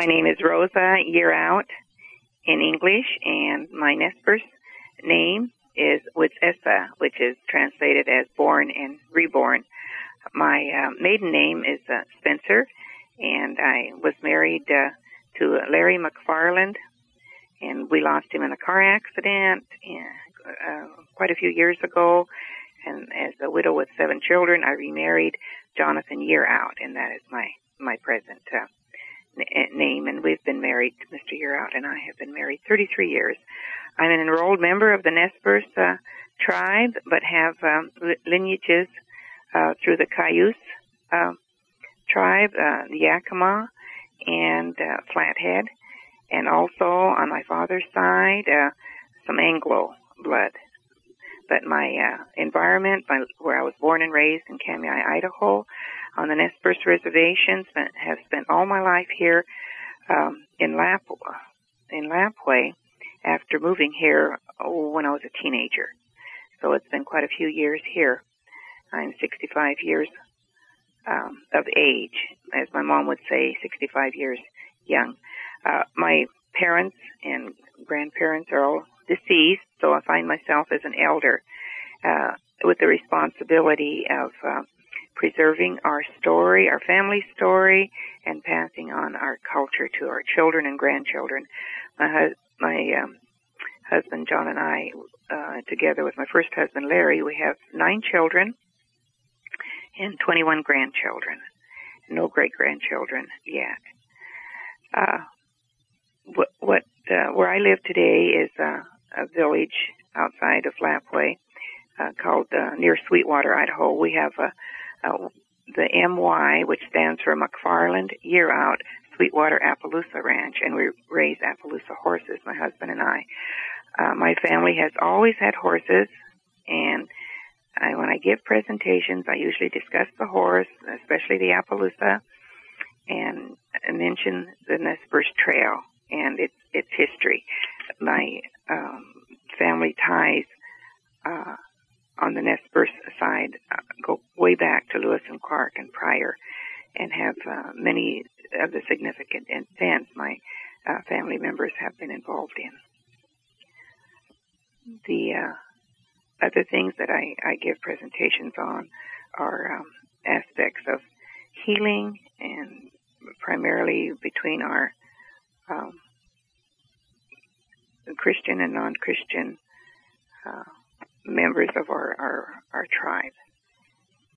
My name is Rosa Yearout in English, and my Nez name is Witzessa, which is translated as born and reborn. My uh, maiden name is uh, Spencer, and I was married uh, to Larry McFarland, and we lost him in a car accident uh, quite a few years ago. And as a widow with seven children, I remarried Jonathan Yearout, and that is my my present uh, name. And we've been married, Mr. Yearout, and I have been married 33 years. I'm an enrolled member of the Nez Perce uh, tribe, but have um, lineages uh, through the Cayuse uh, tribe, uh, the Yakima, and uh, Flathead, and also on my father's side, uh, some Anglo blood. But my uh, environment, my, where I was born and raised in Kamiah, Idaho, on the Nez Perce Reservation, spent, have spent all my life here um, in Lap in Lapwai after moving here oh, when I was a teenager. So it's been quite a few years here. I'm 65 years um, of age, as my mom would say, 65 years young. Uh, my parents and grandparents are all deceased, so I find myself as an elder uh, with the responsibility of uh, preserving our story, our family story, and passing on our culture to our children and grandchildren. My hu- my um, husband John and I, uh, together with my first husband Larry, we have nine children and 21 grandchildren. No great grandchildren yet. Uh, what, what uh, where I live today is uh, a village outside of Lapwai uh, called uh, near Sweetwater, Idaho. We have a, a, the MY, which stands for McFarland Yearout Sweetwater Appaloosa Ranch, and we raise Appaloosa horses, my husband and I. Uh, my family has always had horses, and I, when I give presentations, I usually discuss the horse, especially the Appaloosa, and mention the Nez Trail and its its history. My um, family ties uh, on the Nez Perce side uh, go way back to Lewis and Clark and Pryor, and have uh, many of the significant events my uh, family members have been involved in. The uh, other things that I, I give presentations on are um, aspects of healing and primarily between our um, Christian and non-Christian uh, members of our, our, our tribe.